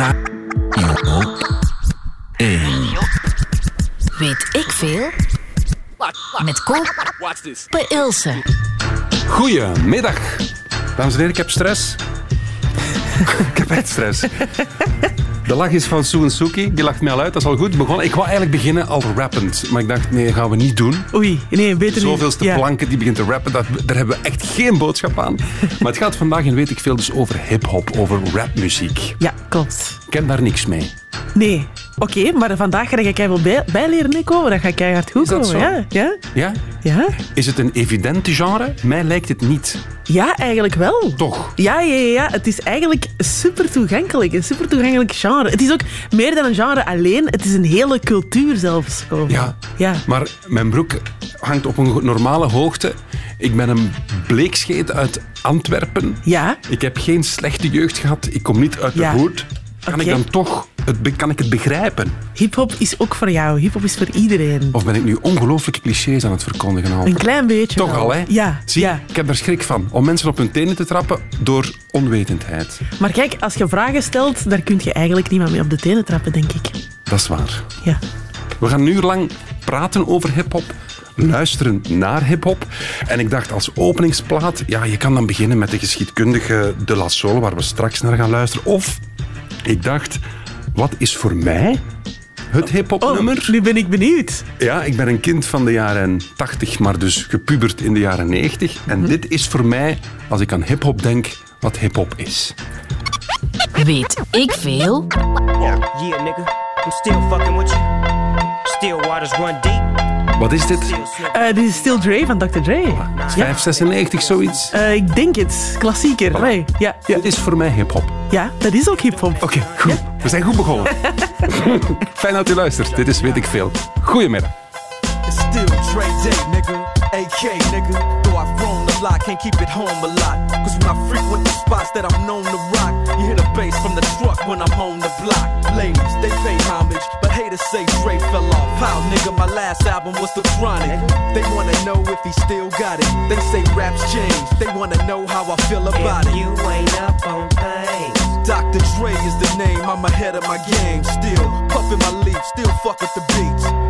Radio 1. Weet ik veel? Met Koop bij Ilse. Goedemiddag. Dames en heren, ik heb stress. ik heb echt stress. De lach is van Sue en Suki. Die lacht mij al uit, dat is al goed begonnen. Ik wou eigenlijk beginnen al rappend. Maar ik dacht, nee, dat gaan we niet doen. Oei, nee, beter niet. Zoveelste Ja. planken die begint te rappen, dat, daar hebben we echt geen boodschap aan. Maar het gaat vandaag, en weet ik veel, dus over hip-hop, over rapmuziek. Ja, klopt. Ik ken daar niks mee. Nee. Oké, maar vandaag ga ik wel bij, bijleren, Nico. Dat ga ik keihard goed Is dat komen. zo? Ja, ja, Ja? ja. Is het een evident genre? Mij lijkt het niet. ja, eigenlijk wel. Toch? Ja, ja, ja, ja. Het is eigenlijk super toegankelijk. Een super toegankelijk genre. Het is ook meer dan een genre alleen. Het is een hele cultuur zelfs. Ja. Ja. Maar mijn broek hangt op een normale hoogte. Ik ben een bleekscheet uit Antwerpen. Ja. Ik heb geen slechte jeugd gehad. Ik kom niet uit de Ja. hoed. Kan ik dan toch het, kan ik het begrijpen? Hip-hop is ook voor jou. Hip-hop is voor iedereen. Of ben ik nu ongelooflijke clichés aan het verkondigen al? Een klein beetje. Toch wel. al, hè? Ja. Zie, ja. ik heb daar schrik van. Om mensen op hun tenen te trappen door onwetendheid. Maar kijk, als je vragen stelt, daar kun je eigenlijk niemand mee op de tenen trappen, denk ik. Dat is waar. Ja. We gaan uur lang praten over hip-hop, luisteren naar hip-hop. En ik dacht als openingsplaat, ja, je kan dan beginnen met de geschiedkundige De La Soul, waar we straks naar gaan luisteren. Of ik dacht, wat is voor mij het hip-hop Oh, nummer? nu ben ik benieuwd. Ja, ik ben een kind van de jaren 80, maar dus gepubert in de jaren 90. En dit is voor mij, als ik aan hip-hop denk, wat hip-hop is. Weet ik veel? Yeah, nigga. I'm still fucking with you. Still waters run deep. Wat is dit? Eh, dit is Still Dre van Dr. Dre. Ja. 596, zoiets? Eh, ik denk het. Klassieker. Nee. Ja. Ja. Dit is voor mij hip-hop. ja, dat is ook hip-hop. Oké, goed. We zijn goed begonnen. Fijn dat u luistert. Dit is Weet ik Veel. Goedemiddag. It's still Dre Day, nigga. AK, nigga. Though I've grown a lot, can't keep it home a lot. Cause when I frequent the spots that I'm known to rock, you hear from the truck when I'm on the block. Ladies, they pay homage, but haters say Dre fell off. How, nigga, my last album was The Chronic. They wanna know if he still got it. They say raps change, they wanna know how I feel about If it. you ain't up on things. Dr. Dre is the name, I'm ahead of my game. Still puffin' my leaf, still fuck with the beats.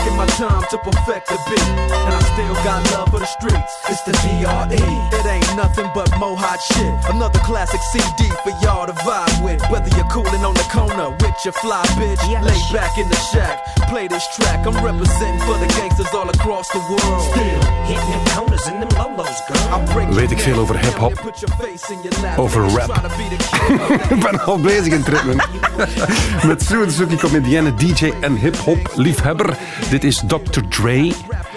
taking my time to perfect the beat, and I still got love for the streets. It's the DRE. It ain't nothing but mohawk shit. Another classic CD for y'all to vibe with. Whether you're cooling on the corner with your fly bitch, Yeah. lay back in the shack, play this track. I'm representing for the gangsters all across the world. Still, Hitting them corners and them lolos, girl. I break Weet ik veel over hip-hop. you put your face in your lap, Over rap. try to be the king Ik ben al bezig in het ritme. Met Sue en Suki, comedienne, DJ en hip-hop liefhebber. Dit is Dr. Dre.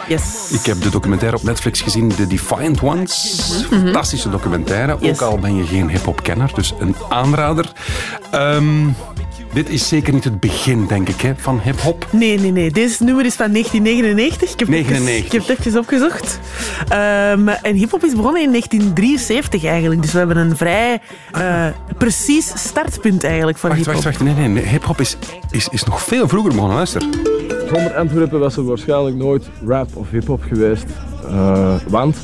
Yes. Ik heb de documentaire op Netflix gezien, The Defiant Ones. Fantastische documentaire. Yes. Ook al ben je geen hip-hop kenner, dus een aanrader. Ehm, Dit is zeker niet het begin, denk ik, hè, van hip-hop. Nee, nee, nee. Deze nummer is van 1999. Ik heb het even- 99. ik heb het even opgezocht. Ehm, en hip-hop is begonnen in 1973 eigenlijk. Dus we hebben een vrij eh, precies startpunt eigenlijk voor Wacht, hip-hop. wacht, wacht. Nee, nee, nee. Hip-hop is, is, is nog veel vroeger begonnen, luister. Zonder Antwerpen was er waarschijnlijk nooit rap of hip-hop geweest. Eh, want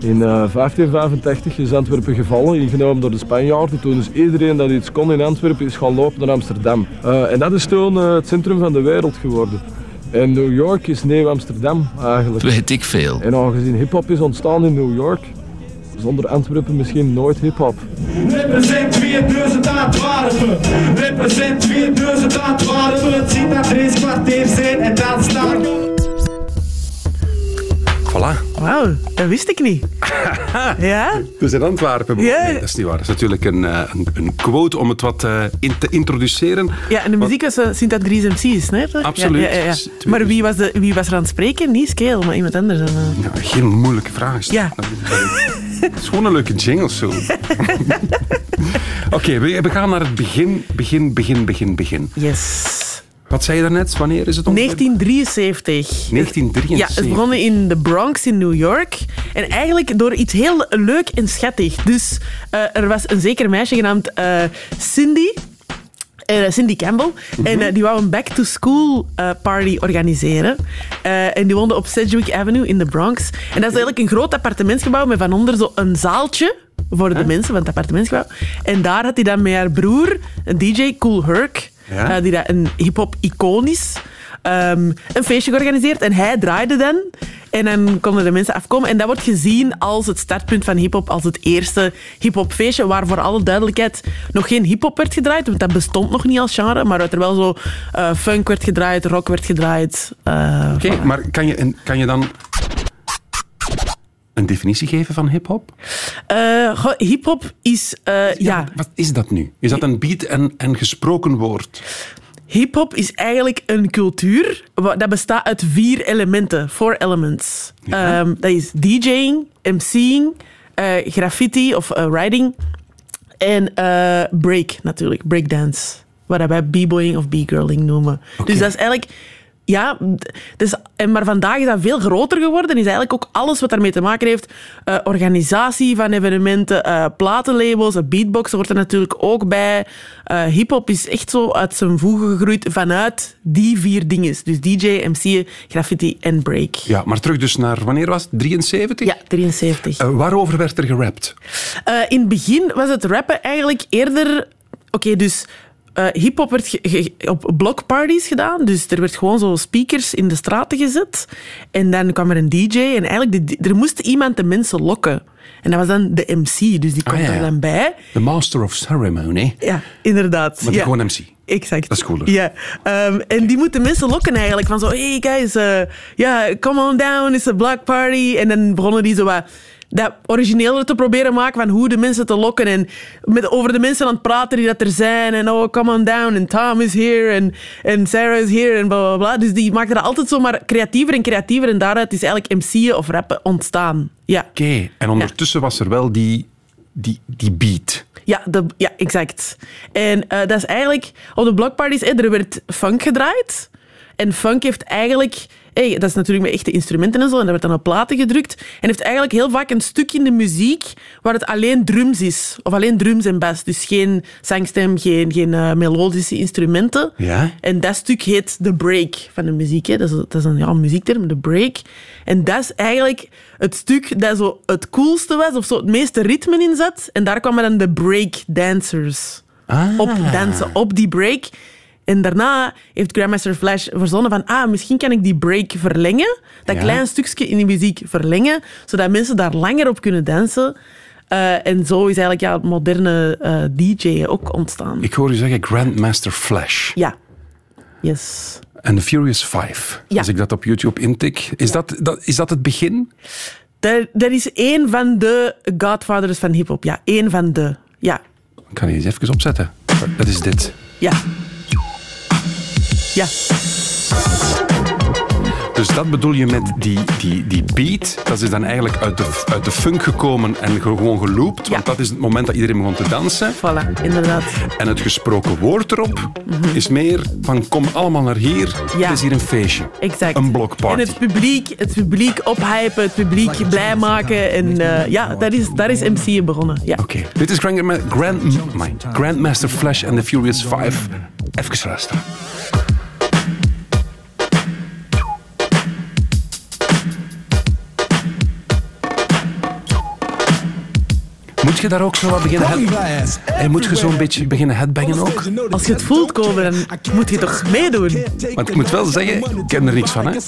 in eh, 1585 is Antwerpen gevallen, ingenomen door de Spanjaarden. Toen is iedereen dat iets kon in Antwerpen is gaan lopen naar Amsterdam. Eh, en dat is toen eh, het centrum van de wereld geworden. En New York is nieuw Amsterdam eigenlijk. Weet ik veel. En aangezien hip-hop is ontstaan in New York, zonder Antwerpen misschien nooit hip-hop. Represent 2000 Antwerpen. Represent 2000 Antwerpen. Het ziet dat er eens kwartier zijn en dan staan. Voilà. Wauw, dat wist ik niet. ja? Dus in Antwerpen. Ja. Nee, dat is niet waar. Dat is natuurlijk een, eh, een, een quote om het wat eh, in te introduceren. Ja, en de muziek was uh, Sint-Adries MC's, nee? toch? Absoluut. Ja, ja, ja, Maar wie was, de, wie was er aan het spreken? Niet Scale, maar iemand anders. Dan, eh. Ja, geen moeilijke vraag. Ja. Het is gewoon een leuke jingle zo. Oké, we, we gaan naar het begin, begin, begin, begin, begin. Yes. Wat zei je daarnet? Wanneer is het ongeveer? 1973. 1973. Ja, het begonnen in de Bronx in New York. En eigenlijk door iets heel leuk en schattig. Dus eh, er was een zeker meisje genaamd eh, Cindy. Eh, Cindy Campbell. En eh, die wou een back-to-school eh, party organiseren. En die woonde op Sedgwick Avenue in de Bronx. En dat is eigenlijk een groot appartementsgebouw met van onder zo een zaaltje voor de mensen van het appartementsgebouw. En daar had hij dan met haar broer, een DJ, Cool Herc, Ja. die dat een hip-hop icoon is, ehm, een feestje georganiseerd. En hij draaide dan. En dan konden de mensen afkomen. En dat wordt gezien als het startpunt van hip-hop, als het eerste hip-hop feestje, waar voor alle duidelijkheid nog geen hip-hop werd gedraaid, want dat bestond nog niet als genre, maar dat er wel zo eh, funk werd gedraaid, rock werd gedraaid. eh, Oké, maar kan je, kan je dan een definitie geven van hip-hop? eh, hip-hop is, eh, ja, Wat is dat nu? Is dat een beat en, en gesproken woord? Hip-hop is eigenlijk een cultuur dat bestaat uit vier elementen, four elements. Ja. Ehm, dat is DJing, MC'ing, eh, graffiti of eh, writing en eh, break natuurlijk, breakdance. Wat wij b-boying of b-girling noemen. Dus dat is eigenlijk... Ja, dus, en maar vandaag is dat veel groter geworden. Is eigenlijk ook alles wat daarmee te maken heeft. eh, organisatie van evenementen, eh, platenlabels, eh, beatboxen hoort er natuurlijk ook bij. Eh Hip-hop is echt zo uit zijn voegen gegroeid vanuit die vier dingen. Dus DJ, MC, graffiti en break. Ja, maar terug dus naar, wanneer was het? 73? Ja, 73. Eh, waarover werd er gerapt? In het begin was het rappen eigenlijk eerder... Oké, dus eh hip-hop werd op blockparties gedaan. Dus er werd gewoon zo speakers in de straten gezet. En dan kwam er een DJ. En eigenlijk, de, er moest iemand de mensen lokken. En dat was dan de MC. Dus die Ah, ja, ja. er dan bij. The Master of Ceremony. Ja, inderdaad. Maar ja. gewoon MC. Exact. Dat is cooler. Ja. Ehm, en die moeten mensen lokken eigenlijk. Van zo, hey guys, eh, ja, come on down, it's a block party. En dan begonnen die zo wat dat origineler te proberen maken van hoe de mensen te lokken. En met, over de mensen aan het praten die dat er zijn. En oh, come on down. En Tom is here. En, en Sarah is here. En bla, bla, bla. Dus die maakten dat altijd zomaar creatiever en creatiever. En daaruit is eigenlijk MC'en of rappen ontstaan. Ja. Oké, en ondertussen was er wel die, die, die beat. Ja, de, ja exact. En eh, dat is eigenlijk... Op de blockparties, er werd funk gedraaid. En funk heeft eigenlijk... Hey, dat is natuurlijk met echte instrumenten en zo. En dat werd dan op platen gedrukt. En heeft eigenlijk heel vaak een stuk in de muziek waar het alleen drums is. Of alleen drums en bass. Dus geen zangstem, geen, geen eh, melodische instrumenten. Ja? En dat stuk heet de break van de muziek. Hè. Dat, is, dat is een ja, muziekterm, de break. En dat is eigenlijk het stuk dat zo het coolste was, of zo het meeste ritme in zat. En daar kwamen dan de break dancers Ah. op dansen, op die break. En daarna heeft Grandmaster Flash verzonnen van ah, misschien kan ik die break verlengen. Dat Ja. klein stukje in die muziek verlengen, zodat mensen daar langer op kunnen dansen. Eh, en zo is eigenlijk ja, het moderne eh DJ ook ontstaan. Ik hoor u zeggen Grandmaster Flash Ja. Yes. en The Furious Five. Ja. Als ik dat op YouTube intik. Is dat, dat, is dat het begin? Dat, dat is één van de godfathers van hip-hop. Ja, één van de. Ja, Ik ga die eens even opzetten. Dat is dit. ja. Ja. Dus dat bedoel je met die, die, die beat. Dat is dan eigenlijk uit de, uit de funk gekomen en gewoon geloopt. Want dat is het moment dat iedereen begon te dansen. Voilà, inderdaad. En het gesproken woord erop is meer van kom allemaal naar hier. Mhm. Ja. Het is hier een feestje. Exact. Een blokparty. En het publiek, het publiek ophypen, het publiek blij maken. En eh, ja, daar is, daar is MC'en begonnen. Ja. Oké, dit is Grand, Grand, Grandmaster Flash and the Furious 5. Even luisteren. Moet je daar ook zo wat beginnen head... En moet je zo'n beetje beginnen headbangen ook? Als je het voelt komen, dan moet je toch meedoen. Want ik moet wel zeggen, ik ken er niks van. Hè?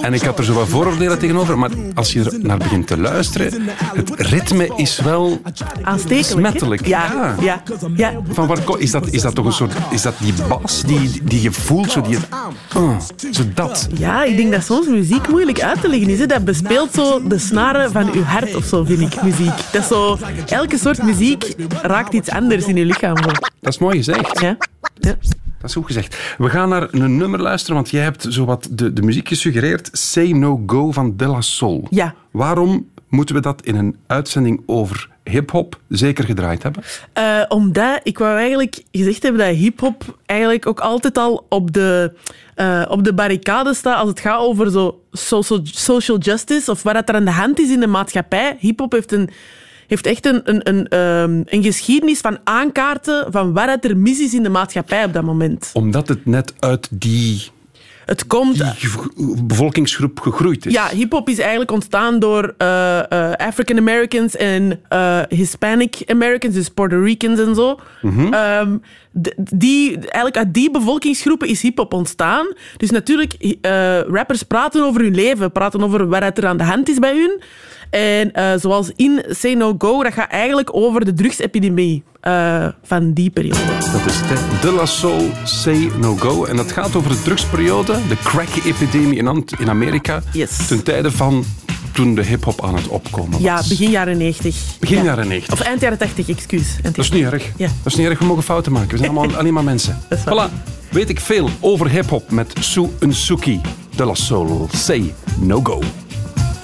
En ik had er zo wat vooroordelen tegenover. Maar als je er naar begint te luisteren, het ritme is wel Aanstekelijk. Ja, ja, ja. Van waar is dat, is dat toch een soort... Is dat die bas die, die je voelt? Zo, die, uh, zo dat. Ja, ik denk dat soms muziek moeilijk uit te leggen is. Hè. Dat bespeelt zo de snaren van je hart of zo, vind ik, muziek. Dat is zo... Elke soort muziek raakt iets anders in je lichaam. Dat is mooi gezegd. Ja. ja. Dat is goed gezegd. We gaan naar een nummer luisteren, want jij hebt zo wat de, de muziek gesuggereerd. Say No Go van De La Soul. Ja. Waarom moeten we dat in een uitzending over hip-hop zeker gedraaid hebben? Eh, omdat ik wou eigenlijk gezegd hebben dat hip-hop eigenlijk ook altijd al op de, eh, op de barricade staat als het gaat over zo social, social justice of wat er aan de hand is in de maatschappij. Hip-hop heeft, een, heeft echt een, een, een, ehm, een geschiedenis van aankaarten van het er mis is in de maatschappij op dat moment. Omdat het net uit die, Het komt... die bevolkingsgroep gegroeid is. Ja, hip-hop is eigenlijk ontstaan door eh, eh, African Americans en eh, Hispanic Americans, dus Puerto Ricans en zo. Ehm, d- die, eigenlijk uit die bevolkingsgroepen is hip-hop ontstaan. Dus natuurlijk, rappers praten over hun leven, praten over wat er aan de hand is bij hun. En zoals in Say No Go, dat gaat eigenlijk over de drugsepidemie eh, van die periode. Dat is het. De La Soul, Say No Go. En dat gaat over de drugsperiode, de crack-epidemie in, Amerika. Yes. Ten tijde van toen de hip-hop aan het opkomen was. Ja, begin jaren 90. Begin Ja. jaren 90. Of eind jaren 80, excuus. Eind Dat is niet erg. Ja. Dat is niet erg, we mogen fouten maken. We zijn allemaal alleen maar mensen. Voilà. Weet ik veel over hip-hop met Sue Nsuki. De La Soul, Say No Go.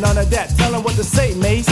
None of that. Tell 'em what to say, Mace.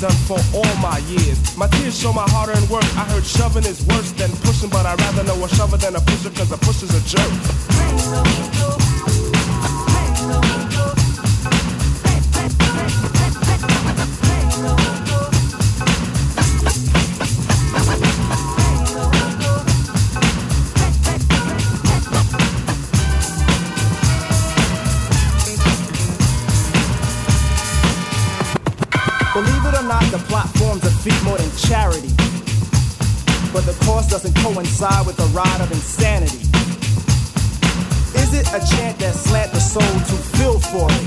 Done for all my years? My tears show my hard earned work. I heard shoving is worse than pushing, but I'd rather know a shover than a pusher, cause a pusher's a jerk. Not, the platform's a feat more than charity. But the cost doesn't coincide with the ride of insanity. Is it a chant that slant the soul to feel for it?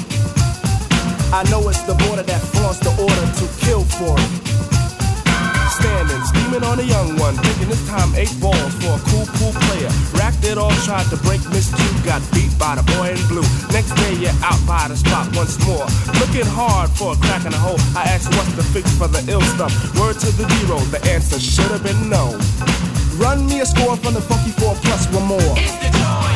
I know it's the border that flaunts the order to kill for it. Zooming on a young one, thinking this time eight balls for a cool pool player. Racked it all, tried to break Miss Two, got beat by the boy in blue. Next day you're out by the spot once more. Looking hard for a crack in the hole. I asked what's the fix for the ill stuff. Word to the zero, the answer should have been no. Run me a score from the funky four plus one more.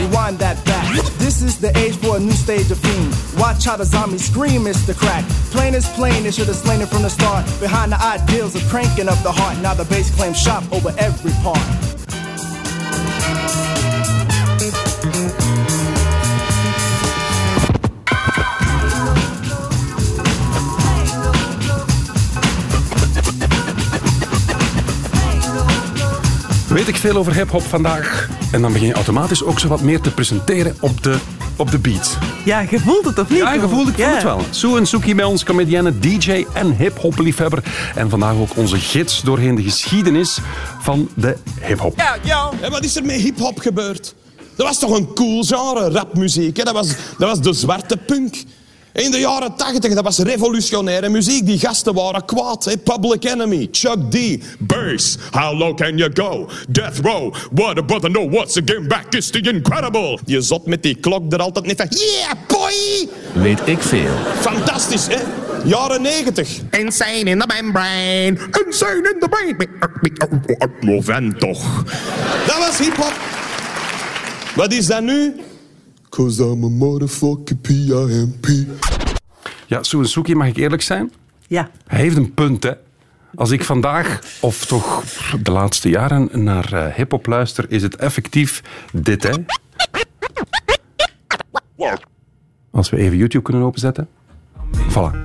Rewind that back. This is the age for a new stage of fiend. Watch how the zombies scream, it's the crack. Plain is plain, they should have slain it from the start. Behind the ideals of cranking up the heart. Now the bass claims shop over every part. Weet ik veel over hip-hop vandaag? En dan begin je automatisch ook zo wat meer te presenteren op de, op de beat. Ja, je voelt het of niet? Ja, je voelt, ik voel het wel. Sue en Suki bij ons, comedienne, DJ en hip-hop liefhebber. En vandaag ook onze gids doorheen de geschiedenis van de hip-hop. Ja, ja. En wat is er met hip-hop gebeurd? Dat was toch een cool genre, rapmuziek. Hè? Dat, was, dat was de zwarte punk. In de jaren tachtig, dat was revolutionaire muziek. Die gasten waren kwaad. Hè? Public Enemy, Chuck D, Bass, How Low Can You Go? Death Row, What a Brother Know What's Again Back is the Incredible. Je zot met die klok er altijd niet van... Yeah, boy! Weet ik veel. Fantastisch, hè? Jaren 90. Insane in the membrane. Insane in the brain. Oh, vent toch. Dat was hip-hop. Wat is dat nu? Cause I'm a motherfucking P.I.M.P. Ja, Suki, mag ik eerlijk zijn? Ja. Hij heeft een punt, hè. Als ik vandaag, of toch de laatste jaren, naar eh, hip-hop luister, is het effectief dit, hè. Als we even YouTube kunnen openzetten. Voilà.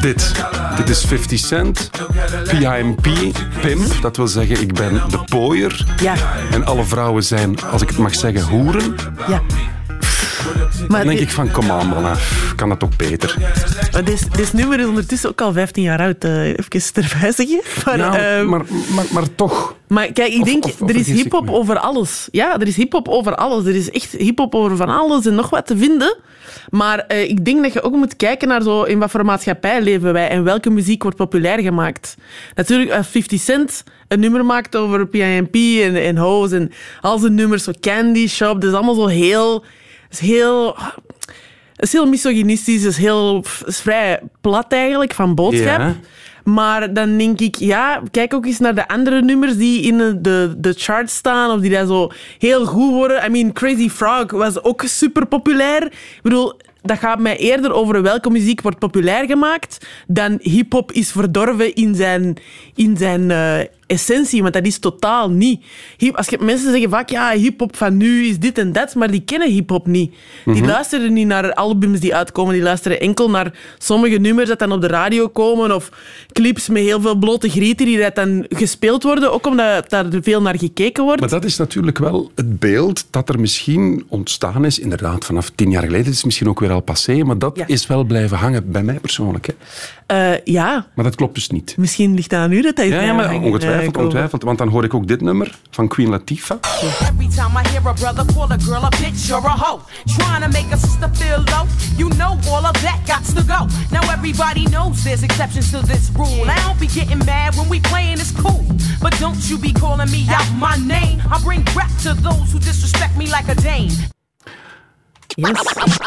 Dit. Dit is 50 Cent. PIMP, Pimp. Dat wil zeggen, ik ben de pooier. Ja. En alle vrouwen zijn, als ik het mag zeggen, hoeren. Ja. Maar Dan denk ik van, kom aan, mannen. Kan dat toch beter? maar dit, dit nummer is ondertussen ook al 15 jaar oud, uh, even. Maar, Ja, ehm, maar, maar, maar toch. Maar kijk, ik denk, of- of er is hip-hop over alles. Ja, er is hip-hop over alles. Er is echt hip-hop over van alles en nog wat te vinden. Maar eh, ik denk dat je ook moet kijken naar zo, in wat voor maatschappij leven wij en welke muziek wordt populair gemaakt. Natuurlijk, als 50 Cent een nummer maakt over PIMP en, en Hoes en al zijn nummers, zo Candy Shop, dat is allemaal zo heel... Is heel... Is heel misogynistisch, is heel is vrij plat eigenlijk van boodschap. Ja. Maar dan denk ik, ja, kijk ook eens naar de andere nummers die in de, de, de charts staan of die daar zo heel goed worden. I mean, Crazy Frog was ook super populair. Ik bedoel, dat gaat mij eerder over welke muziek wordt populair gemaakt dan hip-hop is verdorven in zijn, in zijn eh, essentie, want dat is totaal niet. Hip, als je, mensen zeggen vaak, ja, hip-hop van nu is dit en dat, maar die kennen hip-hop niet. Die luisteren niet naar albums die uitkomen, die luisteren enkel naar sommige nummers dat dan op de radio komen of clips met heel veel blote grieten die dat dan gespeeld worden, ook omdat daar veel naar gekeken wordt. Maar dat is natuurlijk wel het beeld dat er misschien ontstaan is, inderdaad vanaf tien jaar geleden. Het is misschien ook weer al passé, maar dat Ja. is wel blijven hangen bij mij persoonlijk. Hè. Eh, ja, Maar dat klopt dus niet. misschien ligt dat aan u dat hij Ja, ja maar ongetwijfeld, ongetwijfeld. Want dan hoor ik ook dit nummer van Queen Latifah. Every time I hear a brother call a girl a bitch or a hoe, trying to make a sister feel low, you know all of that got to go. Now everybody knows there's exceptions to this rule. I don't be getting mad when we playing it's cool, but don't you be calling me out my name. I bring rap to those who disrespect me like a dame. Yes.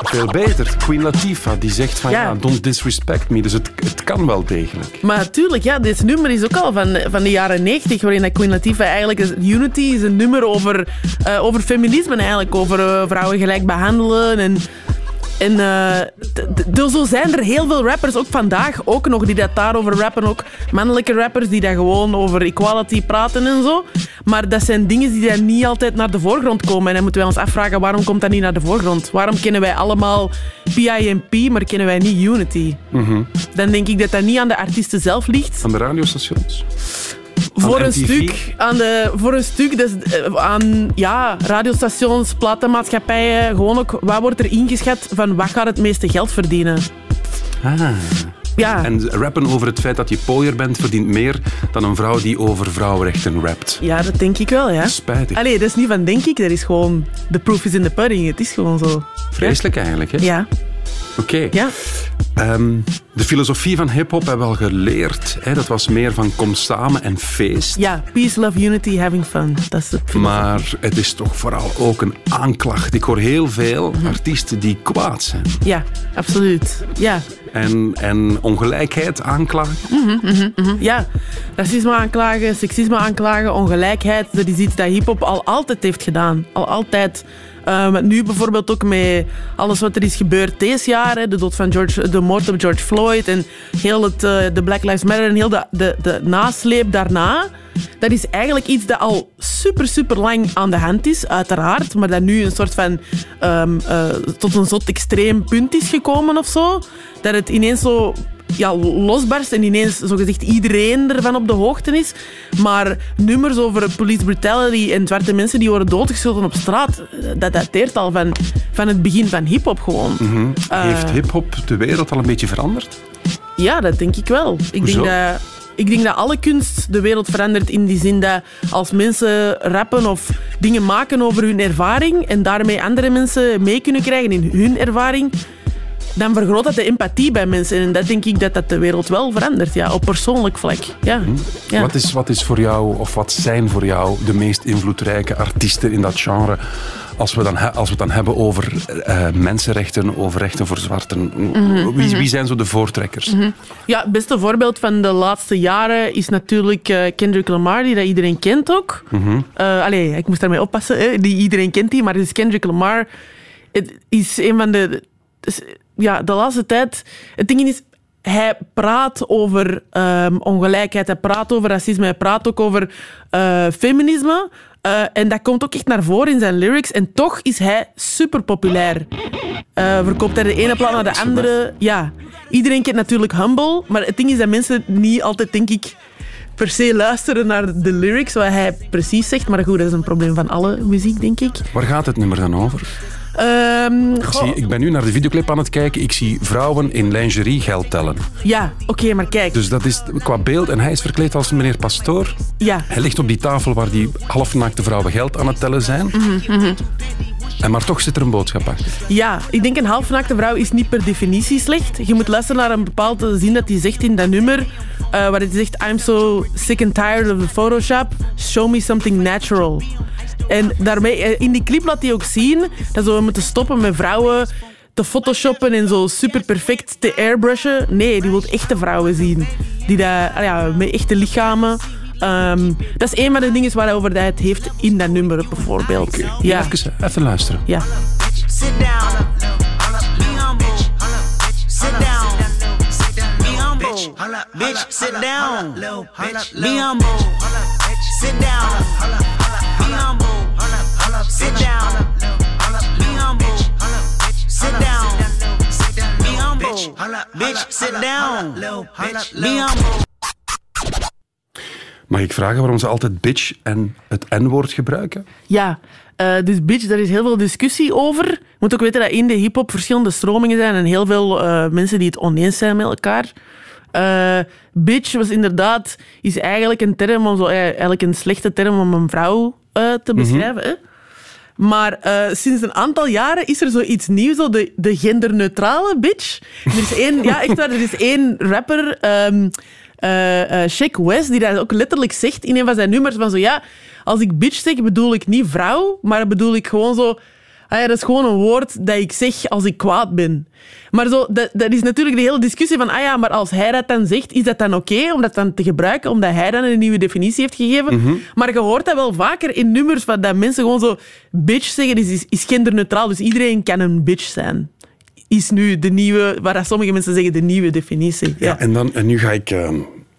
Veel beter. Queen Latifah, die zegt van ja, Ja. don't disrespect me. Dus het, het kan wel degelijk. Maar natuurlijk, ja, dit nummer is ook al van, van de jaren 90, waarin dat Queen Latifah eigenlijk... is- Unity is een nummer over, eh, over feminisme eigenlijk, over eh, vrouwen gelijk behandelen en... En eh, d- d- zo zijn er heel veel rappers, ook vandaag ook nog, die dat daarover rappen. Ook mannelijke rappers die dat gewoon over equality praten en zo. Maar dat zijn dingen die dan niet altijd naar de voorgrond komen. En dan moeten wij ons afvragen, waarom komt dat niet naar de voorgrond? Waarom kennen wij allemaal PIMP, maar kennen wij niet Unity? Dan denk ik dat dat niet aan de artiesten zelf ligt. Van de radiostations. Voor een, stuk, aan de, voor een stuk dus, eh, aan ja, radiostations, platenmaatschappijen, gewoon ook wat wordt er ingeschat van wat gaat het meeste geld verdienen. Ah. Ja, En rappen over het feit dat je pooier bent verdient meer dan een vrouw die over vrouwenrechten rapt. ja, dat denk ik wel, ja. Spijtig. Allee, dat is niet van denk ik, dat is gewoon... The proof is in the pudding, het is gewoon zo. Vreselijk eigenlijk, hè? Ja, Oké. ja. Ehm, de filosofie van hip-hop hebben we al geleerd. Hè? Dat was meer van kom samen en feest. Ja, peace, love, unity, having fun. Dat is het. Maar het is toch vooral ook een aanklacht. Ik hoor heel veel artiesten die kwaad zijn. Ja, absoluut. Ja. En, en ongelijkheid aanklagen. Mhm, mhm, mhm. Ja, racisme aanklagen, seksisme aanklagen, ongelijkheid. Dat is iets dat hip-hop al altijd heeft gedaan. Al altijd. Um, nu bijvoorbeeld ook met alles wat er is gebeurd deze jaar. Hè, de dood van George, de moord op George Floyd en heel het, uh, de Black Lives Matter en heel de, de, de nasleep daarna. Dat is eigenlijk iets dat al super, super lang aan de hand is, uiteraard. Maar dat nu een soort van um, uh, tot een zot extreem punt is gekomen of zo. Dat het ineens zo ja, losbarst en ineens zogezegd iedereen ervan op de hoogte is. Maar nummers over police brutality en zwarte mensen die worden doodgeschoten op straat, dat dateert al van, van het begin van hip-hop gewoon. Mm -hmm. uh, Heeft hip-hop de wereld al een beetje veranderd? Ja, dat denk ik wel. Ik denk dat ik denk dat alle kunst de wereld verandert in die zin dat als mensen rappen of dingen maken over hun ervaring en daarmee andere mensen mee kunnen krijgen in hun ervaring, dan vergroot dat de empathie bij mensen. En dat denk ik dat dat de wereld wel verandert, ja, op persoonlijk vlak. Ja. ja. Wat, is, wat is voor jou, of wat zijn voor jou de meest invloedrijke artiesten in dat genre? Als we, dan als we het dan hebben over uh, mensenrechten, over rechten voor zwarten, mm -hmm, wie, wie, zijn zo de voortrekkers? Mm -hmm. Ja, het beste voorbeeld van de laatste jaren is natuurlijk uh, Kendrick Lamar, die dat iedereen kent ook. Mm -hmm. uh, allee, ik moest daarmee oppassen, hè. die iedereen kent die, maar het is Kendrick Lamar. Het is een van de... Ja, de laatste tijd... Het ding is, hij praat over um, ongelijkheid, hij praat over racisme, hij praat ook over uh, feminisme. Uh, en dat komt ook echt naar voren in zijn lyrics. En toch is hij super populair. Uh, verkoopt hij de ene plaat naar de andere. Ja, iedereen kent natuurlijk Humble. Maar het ding is dat mensen niet altijd, denk ik, per se luisteren naar de lyrics, wat hij precies zegt. Maar goed, dat is een probleem van alle muziek, denk ik. Waar gaat het nummer dan over? Um, ik, zie, ik, ben nu naar de videoclip aan het kijken. Ik zie vrouwen in lingerie geld tellen. Ja, oké, okay, maar kijk. Dus dat is qua beeld. En hij is verkleed als meneer Pastoor. Ja. Hij ligt op die tafel waar die halfnaakte vrouwen geld aan het tellen zijn. Mm -hmm, mm -hmm. En maar toch zit er een boodschap achter. Ja, ik denk een halfnaakte vrouw is niet per definitie slecht. Je moet luisteren naar een bepaalde zin dat hij zegt in dat nummer. Uh, waar hij zegt, I'm so sick and tired of the Photoshop. Show me something natural. En daarmee, in die clip laat hij ook zien dat we moeten stoppen met vrouwen te photoshoppen en zo super perfect te airbrushen. Nee, die wil echte vrouwen zien. Die dat, ja, met echte lichamen. Um, dat is een van de dingen waarover hij het heeft in dat nummer bijvoorbeeld. Okay. Ja. Even, even luisteren. Ja. Sit down. Bitch, sit down. Be humble. Sit down. Be humble. Sit down. Be humble. Sit down. Be humble. Bitch, sit down. Be humble. Mag ik vragen waarom ze altijd bitch en het N-woord gebruiken? Ja, uh, dus bitch, daar is heel veel discussie over. Je moet ook weten dat in de hip-hop verschillende stromingen zijn en heel veel uh, mensen die het oneens zijn met elkaar. Uh, bitch was inderdaad is eigenlijk een term om zo, eigenlijk een slechte term om een vrouw te beschrijven. Mm -hmm. hè? Maar uh, sinds een aantal jaren is er zoiets nieuws, zo de, de genderneutrale bitch. Er is één, ja, echt waar, er is één rapper, um, uh, West, die dat ook letterlijk zegt in een van zijn nummers. Van zo, ja, als ik bitch zeg, bedoel ik niet vrouw, maar bedoel ik gewoon zo... Ah ja, dat is gewoon een woord dat ik zeg als ik kwaad ben. Maar zo, dat, dat is natuurlijk de hele discussie van, ah ja, maar als hij dat dan zegt, is dat dan oké okay om dat dan te gebruiken, omdat hij dan een nieuwe definitie heeft gegeven? Mhm. Mm -hmm. Maar je hoort dat wel vaker in nummers, van dat mensen gewoon zo bitch zeggen, is, is genderneutraal, dus iedereen kan een bitch zijn. Is nu de nieuwe, waar sommige mensen zeggen, de nieuwe definitie. Ja, ja en, dan, en nu ga ik uh,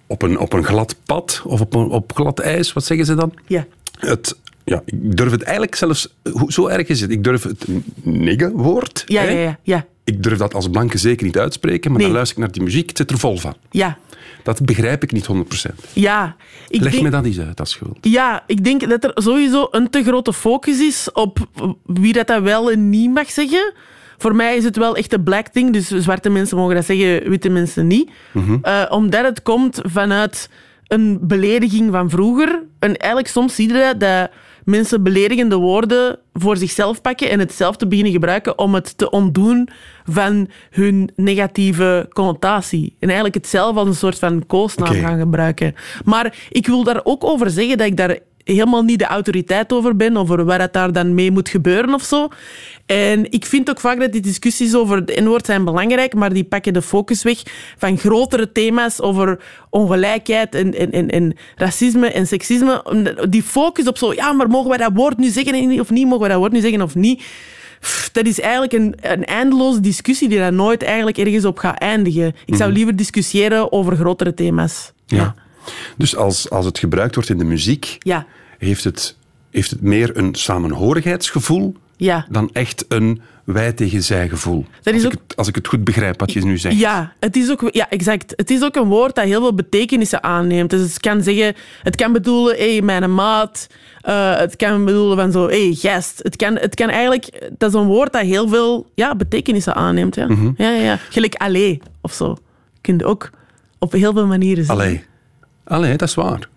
op, een, op een glad pad, of op, een, op glad ijs, wat zeggen ze dan? Ja. Het ja, ik durf het eigenlijk zelfs... Zo erg is het. Ik durf het nigge-woord... Ja, ja, ja, ja. Ik durf dat als blanke zeker niet uitspreken, maar Nee. dan luister ik naar die muziek, het zit er vol van. Ja. Dat begrijp ik niet 100%. Ja. Ik Leg denk, me dat eens uit, als schuld. Ja, ik denk dat er sowieso een te grote focus is op wie dat, dat wel en niet mag zeggen. Voor mij is het wel echt een black thing, dus zwarte mensen mogen dat zeggen, witte mensen niet. Uh, omdat het komt vanuit een belediging van vroeger. En eigenlijk soms zie je dat, dat mensen beledigende woorden voor zichzelf pakken en het zelf te beginnen gebruiken om het te ontdoen van hun negatieve connotatie. En eigenlijk het zelf als een soort van koosnaam gaan gebruiken. Maar ik wil daar ook over zeggen dat ik daar helemaal niet de autoriteit over ben, over waar het daar dan mee moet gebeuren of zo. En ik vind ook vaak dat die discussies over de N-woord zijn belangrijk, maar die pakken de focus weg van grotere thema's over ongelijkheid en, en, en, en racisme en seksisme. Die focus op zo, ja, maar mogen wij dat woord nu zeggen of niet? Mogen wij dat woord nu zeggen of niet? Dat is eigenlijk een, een eindeloze discussie die daar nooit eigenlijk ergens op gaat eindigen. Ik zou Mhm. liever discussiëren over grotere thema's. Ja. Dus als, als het gebruikt wordt in de muziek, Ja, heeft het, heeft het meer een samenhorigheidsgevoel ja. dan echt een wij tegen zij gevoel. Dat is als, ook- ik het, als ik het goed begrijp wat je nu zegt. Ja, het is ook, ja, exact. Het is ook een woord dat heel veel betekenissen aanneemt. Dus het kan zeggen, het kan bedoelen, hé, hey, mijn maat. Eh, het kan bedoelen van zo, hé, hey, gast. Het kan, het kan eigenlijk, dat is een woord dat heel veel ja, betekenissen aanneemt. Ja. Mhm. Ja, ja, ja. Gelijk allee of zo. Je ook op heel veel manieren zeggen. Allee. Allee, dat is waar.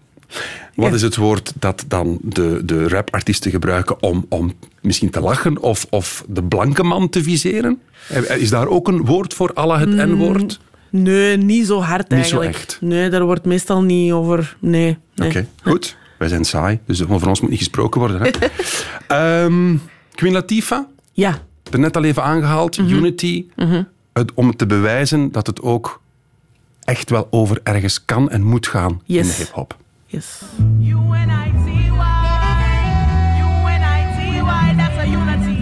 Wat is het woord dat dan de, de rapartiesten gebruiken om, om misschien te lachen of, of de blanke man te viseren? Eh, Is daar ook een woord voor alle het N-woord? Nee, niet zo hard Niet zo eigenlijk. echt. Nee, daar wordt meestal niet over... Nee. nee. Oké, goed. Wij zijn saai, dus over ons moet niet gesproken worden. Hè? Ehm, Queen Latifah, Ja. er net al even aangehaald, Unity, Mhm. het, om te bewijzen dat het ook echt wel over ergens kan en moet gaan in de Yes. hip-hop. Yes. U-N-I-T-Y, that's a unity.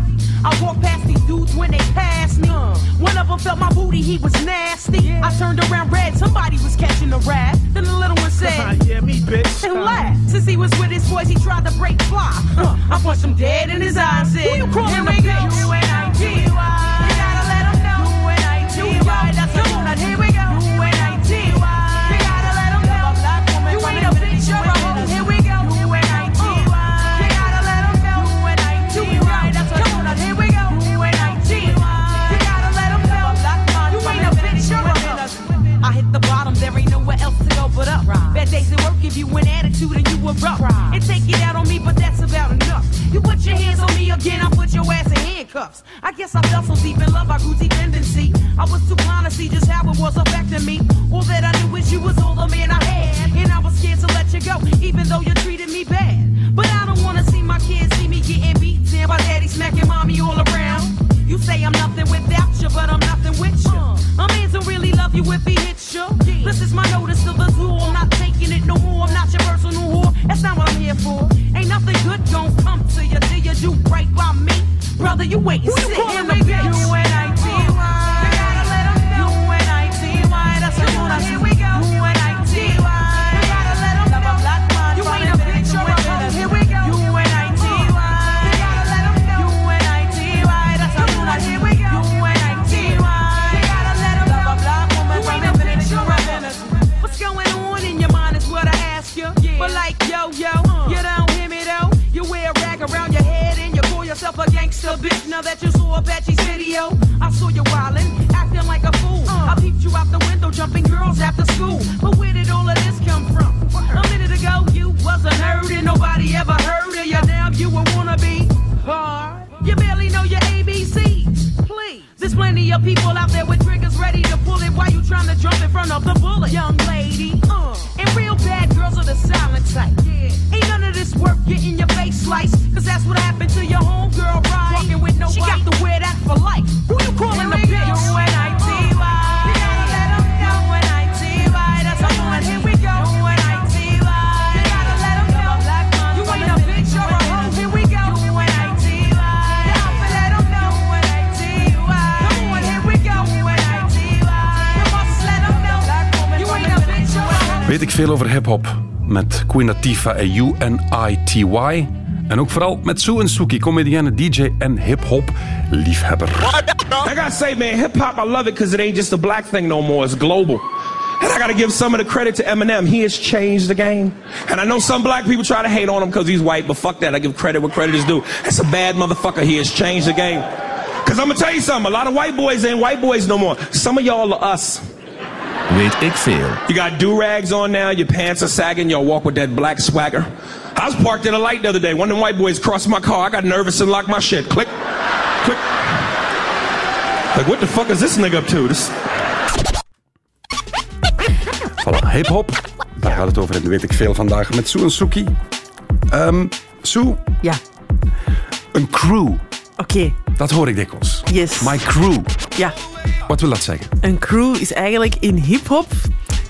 Dudes when they passed me. One of them felt my booty, he was nasty. I turned around red, somebody was catching a rat. Then the little one said, Yeah, me, bitch. and laughed. Since he was with his boys, he tried to break fly. Huh. I punched him dead in his eyes and said, Who you calling a bitch? U-N-I-T-Y. You gotta let 'em know. U-N-I-T-Y. That's a unit. Here we go. U-N-I-T-Y. You gotta let 'em know. You ain't a bitch, you're a else to go but up. Bad days at work give you an attitude and you erupt. And take it out on me, but that's about enough. You put your hands on me again, I put your ass in handcuffs. I guess I fell so deep in love, I grew dependency. I was too blind to see just how it was affecting me. All that I knew is you was all the man I had. And I was scared to let you go, even though you treated me bad. But I don't wanna see my kids see me getting beat down by daddy smacking mommy all around. You say I'm nothing without you, but I'm nothing with you. A man don't really love you if he hits you. This is my notice to the zoo. I'm not taking it no more. I'm not your personal whore. That's not what I'm here for. Ain't nothing good gon' come to you till you do right by me. Brother, you wait and sit in the bitch. You bitch. Now that you saw Apache's video, I saw you wildin', acting like a fool. I peeped you out the window, jumping girls after school. But where did all of this come from? A minute ago you wasn't heard and nobody ever heard of you. Now you a wannabe hard. You barely know your ABCs. Please. There's plenty of people out there with triggers ready to pull it while you trying to jump in front of the bullet. Young lady, uh, and real bad girls are the silent type. Ain't none of this work getting your slice, cause that's what happened to your homegirl, right? Walking with nobody. She got to wear that for life. Who you calling a bitch? Weet ik veel over hip-hop met Queen Latifah en UNITY. En ook vooral met Sue en Suki, comedienne, DJ en hip-hop liefhebber. I gotta say, man, hip hop, I love it because it ain't just a black thing no more, it's global. And I gotta give some of the credit to Eminem. He has changed the game. And I know some black people try to hate on him because he's white, but fuck that. I give credit where credit is due. That's a bad motherfucker. He has changed the game. Because I'm gonna tell you something, a lot of white boys ain't white boys no more. Some of y'all are us. Weet ik veel. You got do-rags on now, your pants are sagging, y'all walk with that black swagger. I was parked at a light the other day. One of them white boys crossed my car. I got nervous and locked my shit. Click, click. Like, what the fuck is this nigga up to? This... Voilà, hip-hop. Daar gaat het over en weet ik veel vandaag met Sue en Suki. Ehm Sue, Ja, een crew. oké. Dat hoor ik dikwijls. Yes. My crew. Ja, Wat wil dat zeggen? een crew is eigenlijk in hip-hop.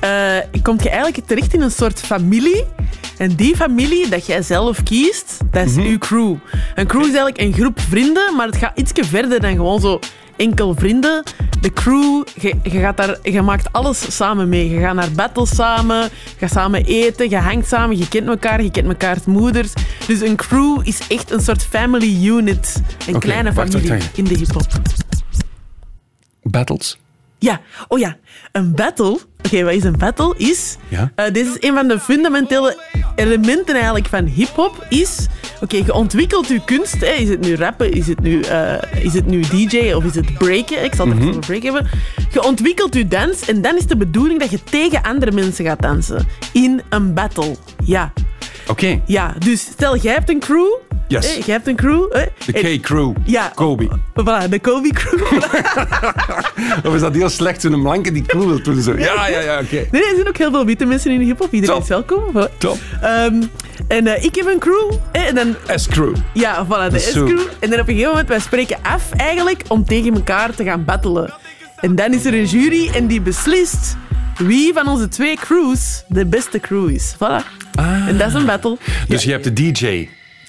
Eh, komt je eigenlijk terecht in een soort familie. En die familie dat jij zelf kiest, dat is uw crew. Een crew is eigenlijk een groep vrienden, maar het gaat iets verder dan gewoon zo enkel vrienden. De crew, je, je, gaat daar, je maakt alles samen mee. Je gaat naar battles samen, je gaat samen eten, je hangt samen, je kent elkaar, je kent mekaars moeders. Dus een crew is echt een soort family unit. Een kleine wacht, familie wacht, wacht. in de hip-hop. Battles. Ja, oh ja, een battle. Oké, wat is een battle? Is, Ja. eh, dit is een van de fundamentele elementen eigenlijk van hip-hop. Is, oké, je ontwikkelt je kunst. Hè. Is het nu rappen, is het nu, eh, is het nu DJ of is het breken? Ik zal het Mhm. even over break hebben. Je ontwikkelt je dans en dan is de bedoeling dat je tegen andere mensen gaat dansen. In een battle. Ja. Oké, Ja, dus stel, jij hebt een crew. Yes. jij hebt een crew. hè, de K-crew. Ja. Kobe. Voilà, de Kobe crew. Of is dat heel slecht toen een blanke die crew wil doen? Zo. Ja, ja, ja, oké. Nee, nee, er zijn ook heel veel witte mensen in de hip-hop. Iedereen Top. is welkom. Top. Ehm, en eh, ik heb een crew. hè, En dan, S-crew. ja, voilà, de. S-crew. En dan op een gegeven moment, wij spreken af eigenlijk om tegen elkaar te gaan battelen. En dan is er een jury en die beslist wie van onze twee crews de beste crew is. Voilà. En dat is een battle. Dus je hebt de DJ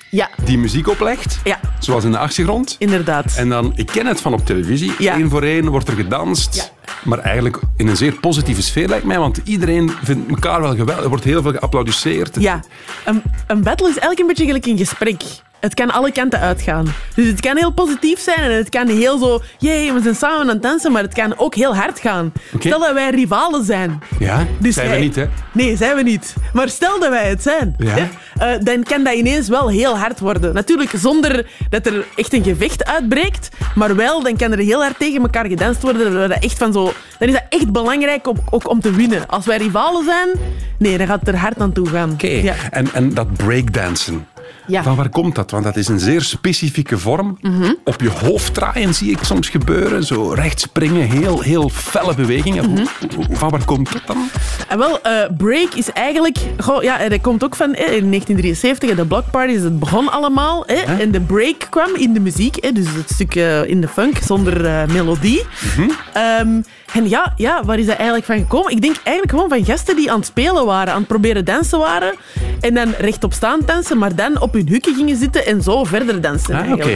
Ja, die muziek oplegt, ja, zoals in de achtergrond. inderdaad. En dan, ik ken het van op televisie, Ja. één voor één wordt er gedanst. Ja. Maar eigenlijk in een zeer positieve sfeer lijkt mij, want iedereen vindt elkaar wel geweldig. Er wordt heel veel geapplaudisseerd. Ja, een, een battle is eigenlijk een beetje gelijk een gesprek. Het kan alle kanten uitgaan. Dus het kan heel positief zijn en het kan heel zo... Jee, we zijn samen aan het dansen, maar het kan ook heel hard gaan. Stel dat wij rivalen zijn. Ja? Dus Zijn we niet, hè? Nee, zijn we niet. Maar stel dat wij het zijn, Ja? hè, eh, dan kan dat ineens wel heel hard worden. Natuurlijk zonder dat er echt een gevecht uitbreekt, maar wel, dan kan er heel hard tegen elkaar gedanst worden. Dat dat echt van zo, dan is dat echt belangrijk om, ook om te winnen. Als wij rivalen zijn, nee, dan gaat het er hard aan toe gaan. Oké. Ja. En, en dat breakdansen, Ja. van waar komt dat? Want dat is een zeer specifieke vorm. Mhm. Op je hoofd draaien zie ik soms gebeuren. Zo recht springen, heel, heel felle bewegingen. Mhm. Van waar komt dat dan? En wel, eh, break is eigenlijk... Goh, ja, dat komt ook van eh, in 1973, hè, de block parties, het begon allemaal. En de break kwam in de muziek, dus het stuk eh, in de funk zonder eh, melodie. Ehm, en ja, ja, waar is dat eigenlijk van gekomen? Ik denk eigenlijk gewoon van gasten die aan het spelen waren, aan het proberen dansen waren. En dan rechtop staan dansen, maar dan op hun hukken gingen zitten en zo verder dansen. Ah.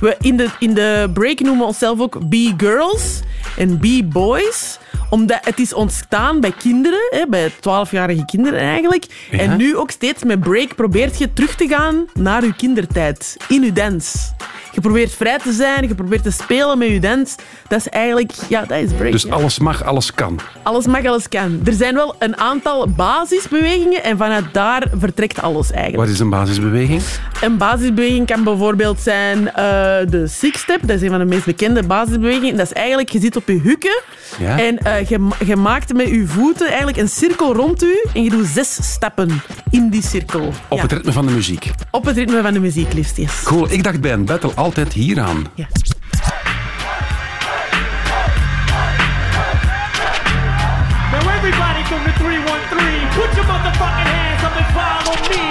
We in, de, in de break noemen we onszelf ook B-girls en B-boys omdat het is ontstaan bij kinderen, hè, bij 12-jarige kinderen eigenlijk. Ja. En nu ook steeds met break probeert je terug te gaan naar je kindertijd, in je dans. Je probeert vrij te zijn, je probeert te spelen met je dans. Dat is eigenlijk, ja, dat is break. Dus ja. alles mag, alles kan. Alles mag, alles kan. Er zijn wel een aantal basisbewegingen en vanuit daar vertrekt alles eigenlijk. Wat is een basisbeweging? Een basisbeweging kan bijvoorbeeld zijn eh, de six-step. Dat is een van de meest bekende basisbewegingen. Dat is eigenlijk, je zit op je hukken Ja. en eh, je, je maakt met je voeten eigenlijk een cirkel rond u en je doet zes stappen in die cirkel. Op Ja. het ritme van de muziek. Op het ritme van de muziek, liefst. Yes. Cool. Ik dacht bij een battle altijd hieraan. Ja. Now everybody from the 313, put your motherfucking hands up and follow me.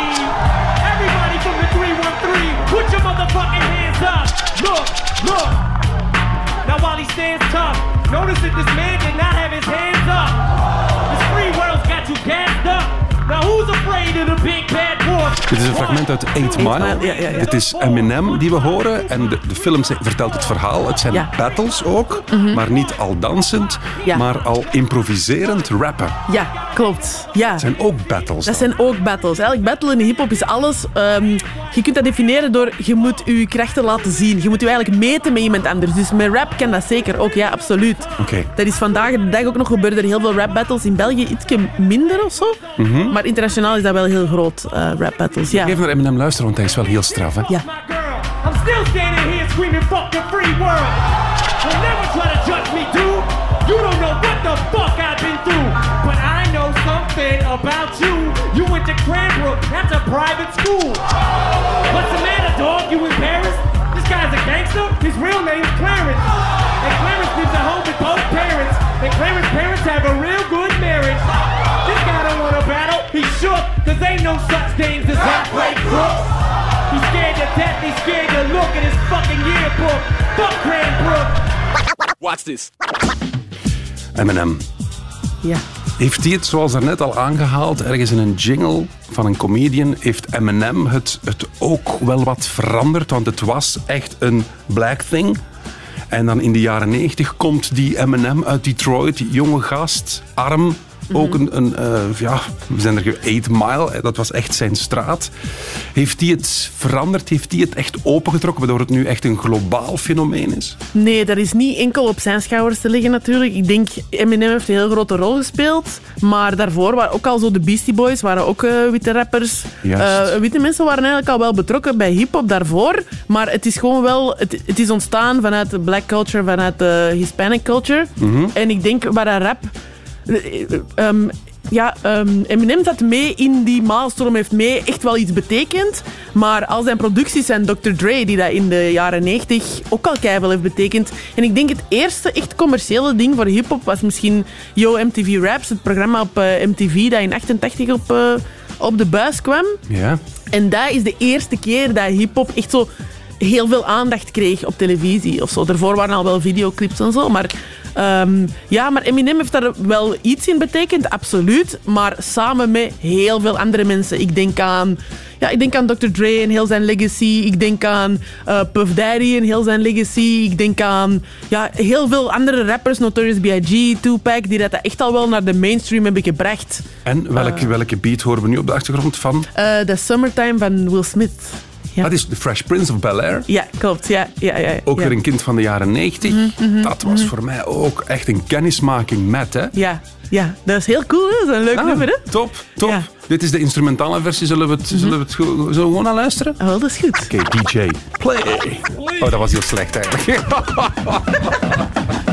Everybody from the 313, put your motherfucking hands up. Look, look. Now while he stands tough, notice that this man did not have his hands up. This free world's got you gassed up. Now Dit is een fragment uit 8 Mile. Ja, ja, ja. Dit is Eminem die we horen. En de, de film vertelt het verhaal. Het zijn battles ook, Mhm. maar niet al dansend, maar al improviserend rappen. Ja, klopt. Ja. Het zijn ook battles. Dat zijn ook battles. Eigenlijk battle in de hip-hop is alles. ehm, je kunt dat definiëren door je moet je krachten laten zien. Je moet je eigenlijk meten met iemand anders. Dus met rap kan dat zeker ook, ja, absoluut. Oké. Dat is vandaag de dag ook nog gebeurd. Er heel veel rap battles. In België iets minder of zo. Mhm. Maar internationaal is dat wel heel groot, eh, rap battles. Ja. Even naar Eminem luisteren, want hij is wel heel straf. Hè? Ja. I'm still standing here screaming, fuck the free world. You'll never try to judge me, dude. You don't know what the fuck I've been through. But I know something about you. You went to Cranbrook, that's a private school. What's the matter, dog? You embarrassed? This guy's a gangster? His real name's Clarence. And Clarence lives at home with both parents. And Clarence's parents have a real good marriage. Don't want to battle. He's shook, cause ain't no such things as halfway crooks. He's scared to death, he's scared to look at his fucking yearbook. Fuck Cranbrook. Watch this. Eminem. Ja. Heeft hij het, zoals daarnet al aangehaald, ergens in een jingle van een comedian, heeft Eminem het, het ook wel wat veranderd? Want het was echt een black thing. En dan in de jaren 90 komt die Eminem uit Detroit, die jonge gast, arm. Ook een, een eh, ja, we zijn er ge- 8 Mile, dat was echt zijn straat. Heeft hij het veranderd? Heeft hij het echt opengetrokken, waardoor het nu echt een globaal fenomeen is? Nee, dat is niet enkel op zijn schouders te liggen natuurlijk. Ik denk, Eminem heeft een heel grote rol gespeeld. Maar daarvoor waren ook al zo de Beastie Boys, waren ook eh, witte rappers. Eh, witte mensen waren eigenlijk al wel betrokken bij hip-hop daarvoor. Maar het is gewoon wel, het, het is ontstaan vanuit de black culture, vanuit de Hispanic culture. Mhm. En ik denk waar dat rap. Ehm, ja, ehm, Eminem zat mee in die maalstroom, heeft mee echt wel iets betekend. Maar al zijn producties zijn Dr. Dre, die dat in de jaren 90 ook al keihard heeft betekend. En ik denk het eerste echt commerciële ding voor hip-hop was misschien Yo MTV Raps, het programma op eh, MTV dat in 88 op, eh, op de buis kwam. Ja. En dat is de eerste keer dat hip-hop echt zo heel veel aandacht kreeg op televisie of zo. Daarvoor waren al wel videoclips en zo, maar... ehm, ja, maar Eminem heeft daar wel iets in betekend, absoluut. Maar samen met heel veel andere mensen. Ik denk aan, ja, ik denk aan Dr. Dre en heel zijn legacy. Ik denk aan eh, Puff Daddy en heel zijn legacy. Ik denk aan ja, heel veel andere rappers, Notorious B.I.G., Tupac, die dat echt al wel naar de mainstream hebben gebracht. En welke, welke beat horen we nu op de achtergrond van? Eh The Summertime van Will Smith. Ja. Dat is The Fresh Prince of Bel-Air. Ja, klopt. Ja, ja, ja, Ook weer een kind van de jaren 90. Mhm, mhm, dat was mhm. voor mij ook echt een kennismaking met, hè? Ja, ja, dat is heel cool. Dat is een leuk Ah, nummer, hè? Top, top. Dit is de instrumentale versie. Zullen we het, zullen we het go- zo gewoon aan luisteren? Oh, dat is goed. Oké, DJ. Play. Oh, dat was heel slecht eigenlijk.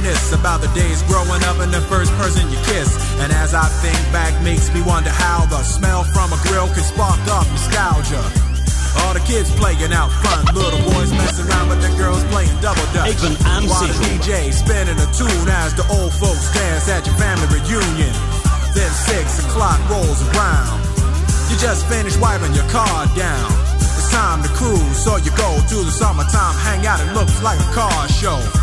Reminisce about the days growing up and the first person you kiss. And as I think back, makes me wonder how the smell from a grill can spark up nostalgia. All the kids playing out front, little boys messing around with the girls playing double dutch. Ik ben While the DJ spinning a tune as the old folks dance at your family reunion. Then six o'clock rolls around. You just finished wiping your car down. It's time to cruise, so you go to the summertime hangout. It looks like a car show.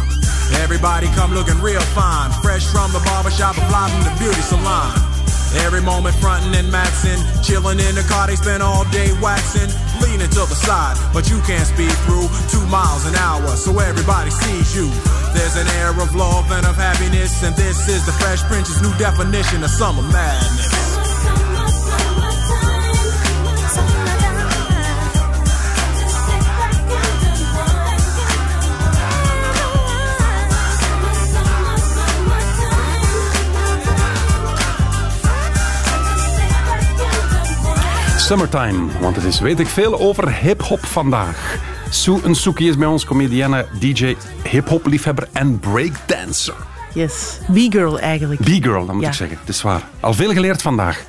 Everybody come looking real fine, fresh from the barbershop, fly from the beauty salon. Every moment frontin' and maxin', chillin' in the car, they spend all day waxing, leaning to the side, but you can't speed through two miles an hour, so everybody sees you. There's an air of love and of happiness, and this is the Fresh Prince's new definition of summer madness. Summertime, want het is weet ik veel over hip-hop vandaag. Sue Nsuki is bij ons, comedienne, DJ, hip-hop liefhebber en breakdancer. Yes. B-girl eigenlijk. B-girl, dat moet Ja. ik zeggen. Het is waar. Al veel geleerd vandaag.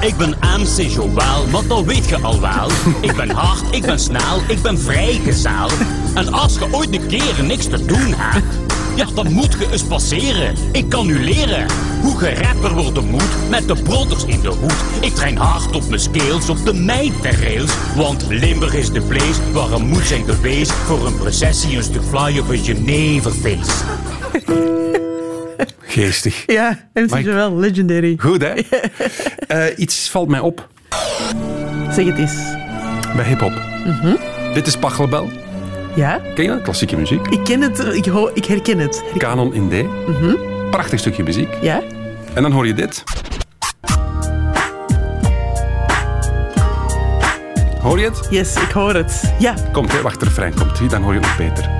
Ik ben MC Joël, maar dat weet je al wel. Ik ben hard, ik ben snel, ik ben vrijgezel. En als je ooit een keer niks te doen hebt, ja, dan moet je eens passeren. Ik kan u leren hoe je rapper worden moet met de brothers in de hoed. Ik train hard op mijn skills, op de mijnterrails. Want Limburg is de place waar een moet zijn geweest voor een processie, een stuk flyer voor Geneverfeest. Geestig. Ja, MC Mike. Joël, legendary. Goed, hè? Eh, iets valt mij op Zeg het eens. bij hip-hop. Mhm. Dit is Pachelbel. Ja? Ken je dat? Klassieke muziek. Ik ken het, ik, ho- ik herken het. Kanon in D. Mhm. Prachtig stukje muziek. Ja? En dan hoor je dit. Hoor je het? Yes, ik hoor het. Ja. Komt, hè? Wacht, refrein komt. Dan hoor je het nog beter.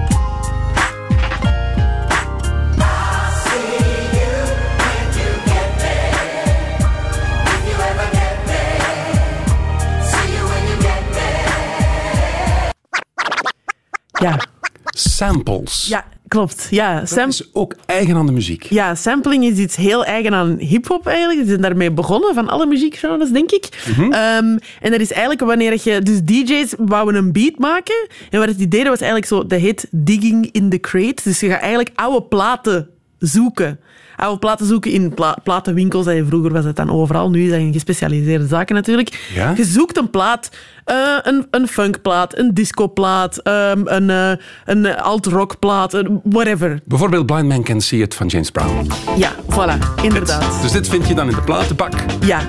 Ja. Samples. Ja, klopt. Ja, Dat is ook eigen aan de muziek. ja, sampling is iets heel eigen aan hip-hop eigenlijk. Ze zijn daarmee begonnen van alle muziekgenres, denk ik. Mhm. Ehm, en dat is eigenlijk wanneer je. Dus DJ's wouden een beat maken. En wat het idee was eigenlijk zo. Dat heet digging in the crate. Dus je gaat eigenlijk oude platen zoeken. Oude platen zoeken in pla- platenwinkels. En vroeger was het dan overal. Nu dat in gespecialiseerde zaken natuurlijk. Ja? Je zoekt een plaat. Eh, een, een funkplaat, een discoplaat, ehm, een, eh, een alt-rockplaat, een whatever. Bijvoorbeeld Blind Man Can See It van James Brown. Ja, voilà, inderdaad. Dus dit vind je dan in de platenbak. Ja.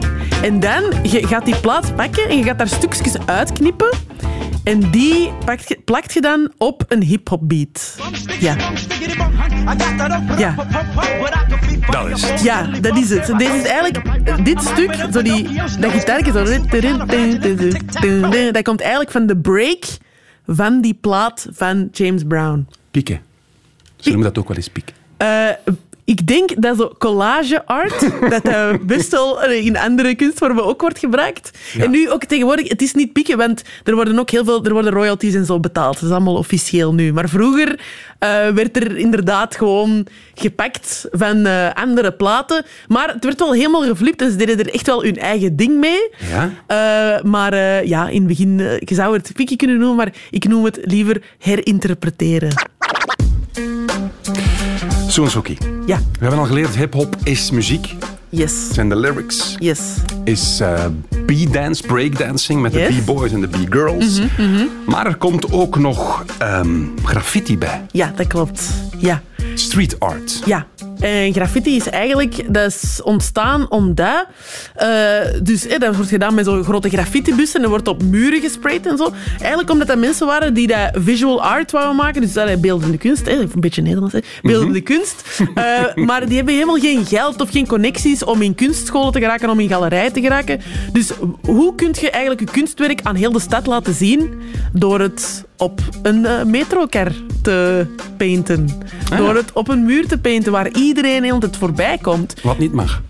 En dan je gaat die plaat pakken en je gaat daar stukjes uitknippen. En die pakt je- plakt je dan op een hip-hop beat. Ja. Ja. Dat is het. Ja, dat is het. Deze is eigenlijk dit stuk, zo die, dat gitaartje, zo, dat komt eigenlijk van de break van die plaat van James Brown. Pieken. Ze noemen dat ook wel eens piek. Eh, ik denk dat zo collage art, dat dat best wel eh, in andere kunstvormen ook wordt gebruikt. Ja. En nu ook tegenwoordig, het is niet pieken, want er worden ook heel veel er worden royalties en zo betaald. Dat is allemaal officieel nu. Maar vroeger eh, werd er inderdaad gewoon gepakt van eh, andere platen. Maar het werd wel helemaal geflipt en ze deden er echt wel hun eigen ding mee. Ja? Eh, maar eh, ja, in het begin, eh, je zou het piekje kunnen noemen, maar ik noem het liever herinterpreteren. Soensoki. Ja. We hebben al geleerd, hip-hop is muziek. Yes. zijn de lyrics. Yes. Is eh, B-dance, breakdancing met Yes. de B-boys en de B-girls. Mhm. Maar er komt ook nog ehm, graffiti bij. Ja, dat klopt. Ja. Street art. Ja. En graffiti is eigenlijk dat is ontstaan omdat... eh, dus eh, dat wordt gedaan met zo'n grote graffitibussen en er wordt op muren gesprayed en zo. Eigenlijk omdat dat mensen waren die dat visual art wouden maken. Dus dat is beeldende kunst. Hè. Een beetje Nederlands. Hè. Beeldende kunst. Eh, maar die hebben helemaal geen geld of geen connecties om in kunstscholen te geraken, om in galerijen te geraken. Dus hoe kun je eigenlijk je kunstwerk aan heel de stad laten zien? Door het op een eh, metrokar te painten. Door het op een muur te painten waar iedereen heel het voorbij komt. Wat niet mag.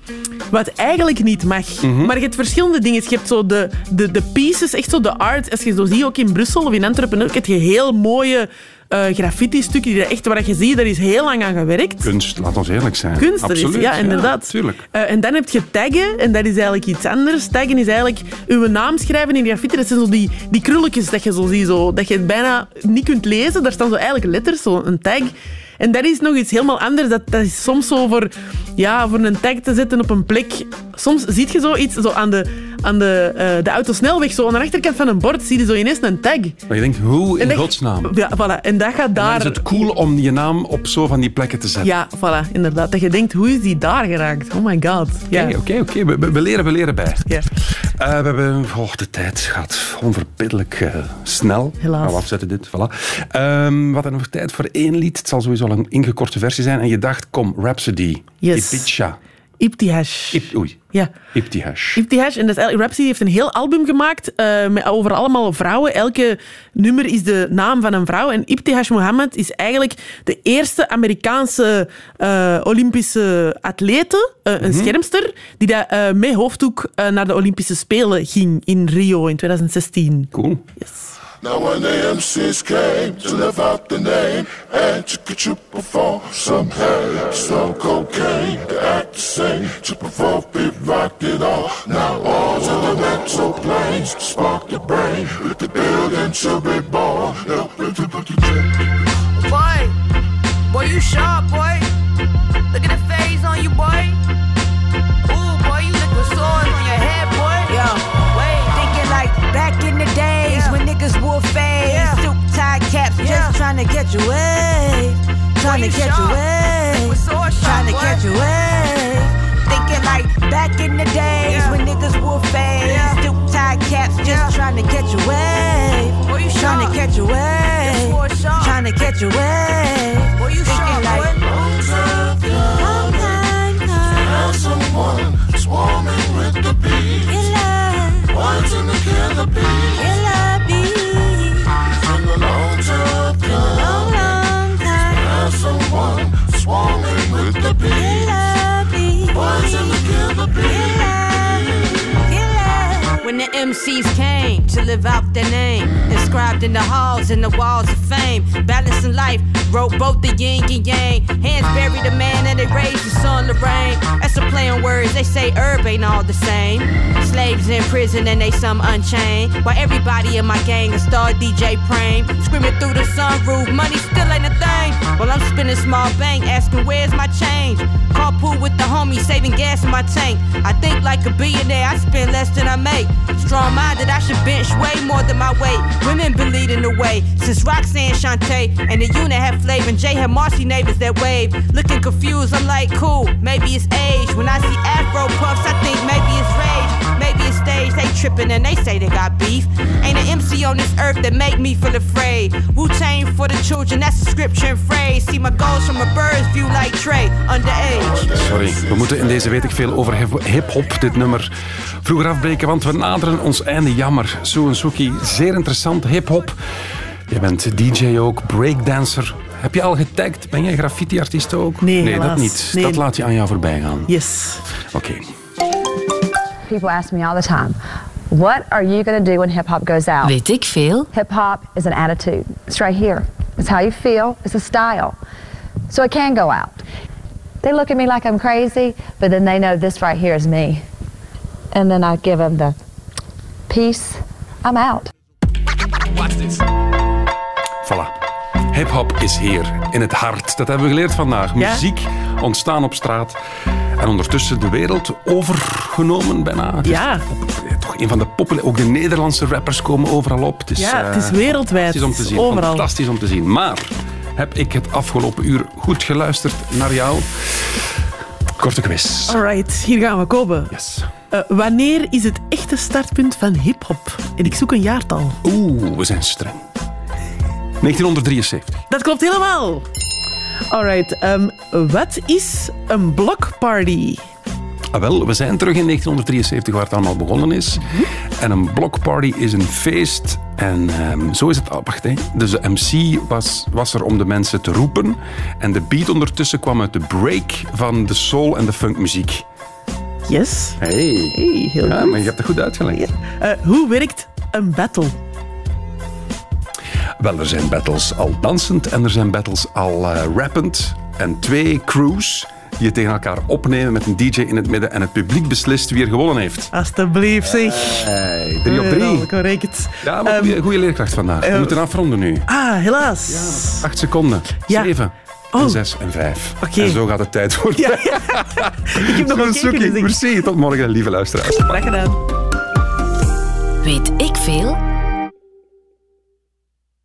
Wat eigenlijk niet mag. Mhm. Maar je hebt verschillende dingen. Je hebt zo de, de, de pieces, echt zo de art. Als je zo ziet, ook in Brussel of in Antwerpen, ook, heb je heel mooie eh, graffiti-stukken. Die er echt, waar je ziet, daar is heel lang aan gewerkt. Kunst, laat ons eerlijk zijn. Kunst, is- ja, inderdaad. tuurlijk. Eh, en dan heb je taggen, en dat is eigenlijk iets anders. Taggen is eigenlijk uw naam schrijven in graffiti. Dat zijn zo die, die krulletjes dat je zo ziet, zo, dat je bijna niet kunt lezen. Daar staan zo eigenlijk letters, zo een tag. En dat is nog iets helemaal anders. Dat, dat is soms zo voor, ja, voor een tag te zetten op een plek. Soms zie je zoiets zo aan de, aan de, eh, de autosnelweg, zo aan de achterkant van een bord, zie je zo ineens een tag. Maar je denkt, hoe in dat- godsnaam? Ja, voilà. En dat gaat daar... is het cool om je naam op zo van die plekken te zetten. Ja, voilà, inderdaad. Dat je denkt, hoe is die daar geraakt? Oh my god. Ja. Oké, oké, oké. We, we- we leren, we leren bij. Ja. Eh, we hebben... Oh, de tijd gaat onverbiddelijk eh, snel. Helaas. Gaan we afzetten dit, voilà. Ehm, we hadden nog tijd voor één lied. Het zal sowieso een ingekorte versie zijn. En je dacht, kom, Rhapsody. Yes. Ibiza. Ibtihash. Ip, oei. Ja. Ibtihash. Ibtihash. En dat is Rhapsody heeft een heel album gemaakt eh, met, over allemaal vrouwen. Elke nummer is de naam van een vrouw. En Ibtihash Mohammed is eigenlijk de eerste Amerikaanse eh, Olympische atlete, eh, een Mhm. schermster, die dat, eh, met hoofddoek naar de Olympische Spelen ging in Rio in 2016. Cool. Now when the MCs came to live out the name and to get you perform some hay, some cocaine to act the same, to perform beat rock it all. Now all to the mental planes, spark the brain, with the building to be born. Boy, boy, you sharp, boy. Look at the phase on you, boy. Ooh, boy, you liquid swords on your head, boy. Yo, trying to catch a wave, trying to you catch a sharp. wave, Liquid sword sharp, trying to boy. catch a wave. Thinking like back in the days when niggas wore fades, suit tie caps, just trying to catch a wave, Boy, you trying to sharp. catch a wave, sword sharp. trying to catch a wave. Boy, you Thinking sharp, like boy. long time Have someone swarming with the bees. Boys in the killer bees. The long time. Have someone swarming with the bees. MCs came to live out their name, inscribed in the halls and the walls of fame, balancing life, wrote both the yin and yang. Hands buried a man and they raised the sun to rain. That's a play on words, they say herb ain't all the same. Slaves in prison and they some unchained. While everybody in my gang a star DJ Prame, screaming through the sunroof, money still ain't a thing. While I'm spinning small bank, asking where's my change. Carpool with the homies, saving gas in my tank. I think like a billionaire, I spend less than I make. Strong minded, I should bench way more than my weight. Women been leading the way since Roxanne Shante and the unit had flavor. And Jay had Marcy neighbors that wave. Looking confused, I'm like, cool, maybe it's age. When I see Afro puffs, I think maybe it's rage. Maybe it's stage, they tripping and they say they got beef. Ain't an MC on this earth that make me feel afraid. Wu Tang for the children, that's a scripture and phrase. See my goals from a bird's view like Trey, underage. Sorry, we moeten in deze weet ik veel over hip- hip-hop dit nummer vroeger afbreken, want we naderen ons einde. Jammer. Sue Suki, zeer interessant. Hip-hop. Je bent DJ ook, breakdancer. Heb je al getagd? Ben jij graffiti-artiest ook? Nee, Nee, dat niet. Nee. Dat laat je aan jou voorbij gaan. Yes. Oké. People ask me all the time, what are you going to do when hip hop goes out? Weet ik veel. Hip hop is an attitude. It's right here. It's how you feel. It's a style. So it can go out. They look at me like I'm crazy, but then they know this right here is me. And then I give them the peace. I'm out. Watch this. Voilà. Hip-hop is hier, in het hart. Dat hebben we geleerd vandaag. Ja? Muziek ontstaan op straat. En ondertussen de wereld overgenomen bijna. Het Ja. toch een van de populaire... Ook de Nederlandse rappers komen overal op. Het is, Ja, het is eh, wereldwijd. Fantastisch om te zien. Overal. Fantastisch om te zien. Maar heb ik het afgelopen uur goed geluisterd naar jou? Korte quiz. Alright, hier gaan we komen. Yes. Eh, wanneer is het echte startpunt van hip-hop? En ik zoek een jaartal. Oeh, we zijn streng. 1973. Dat klopt helemaal. Alright, ehm, wat is een blockparty? Ah, wel, we zijn terug in 1973 waar het allemaal begonnen is. En een blockparty is een feest. En ehm, zo is het. ah, wacht, hè. Dus de MC was, was er om de mensen te roepen. En de beat ondertussen kwam uit de break van de soul- en de funkmuziek. Yes. Hey. Hey, heel ja, goed. maar je hebt het goed uitgelegd. Eh, hoe werkt een battle? Wel, er zijn battles al dansend en er zijn battles al eh, rappend. En twee crews die het tegen elkaar opnemen met een DJ in het midden. En het publiek beslist wie er gewonnen heeft. Alsjeblieft, zeg. Hey, drie op drie. Correct. Ja, maar goede, goede leerkracht vandaag. We eh, moeten afronden nu. Ah, helaas. Acht seconden. Ja. Zeven. Oh. En zes en vijf. Oké. En zo gaat het tijd worden. Ja, ja. Ik heb nog een zoekie. Merci. Tot morgen, lieve luisteraars. Graag gedaan. Weet ik veel?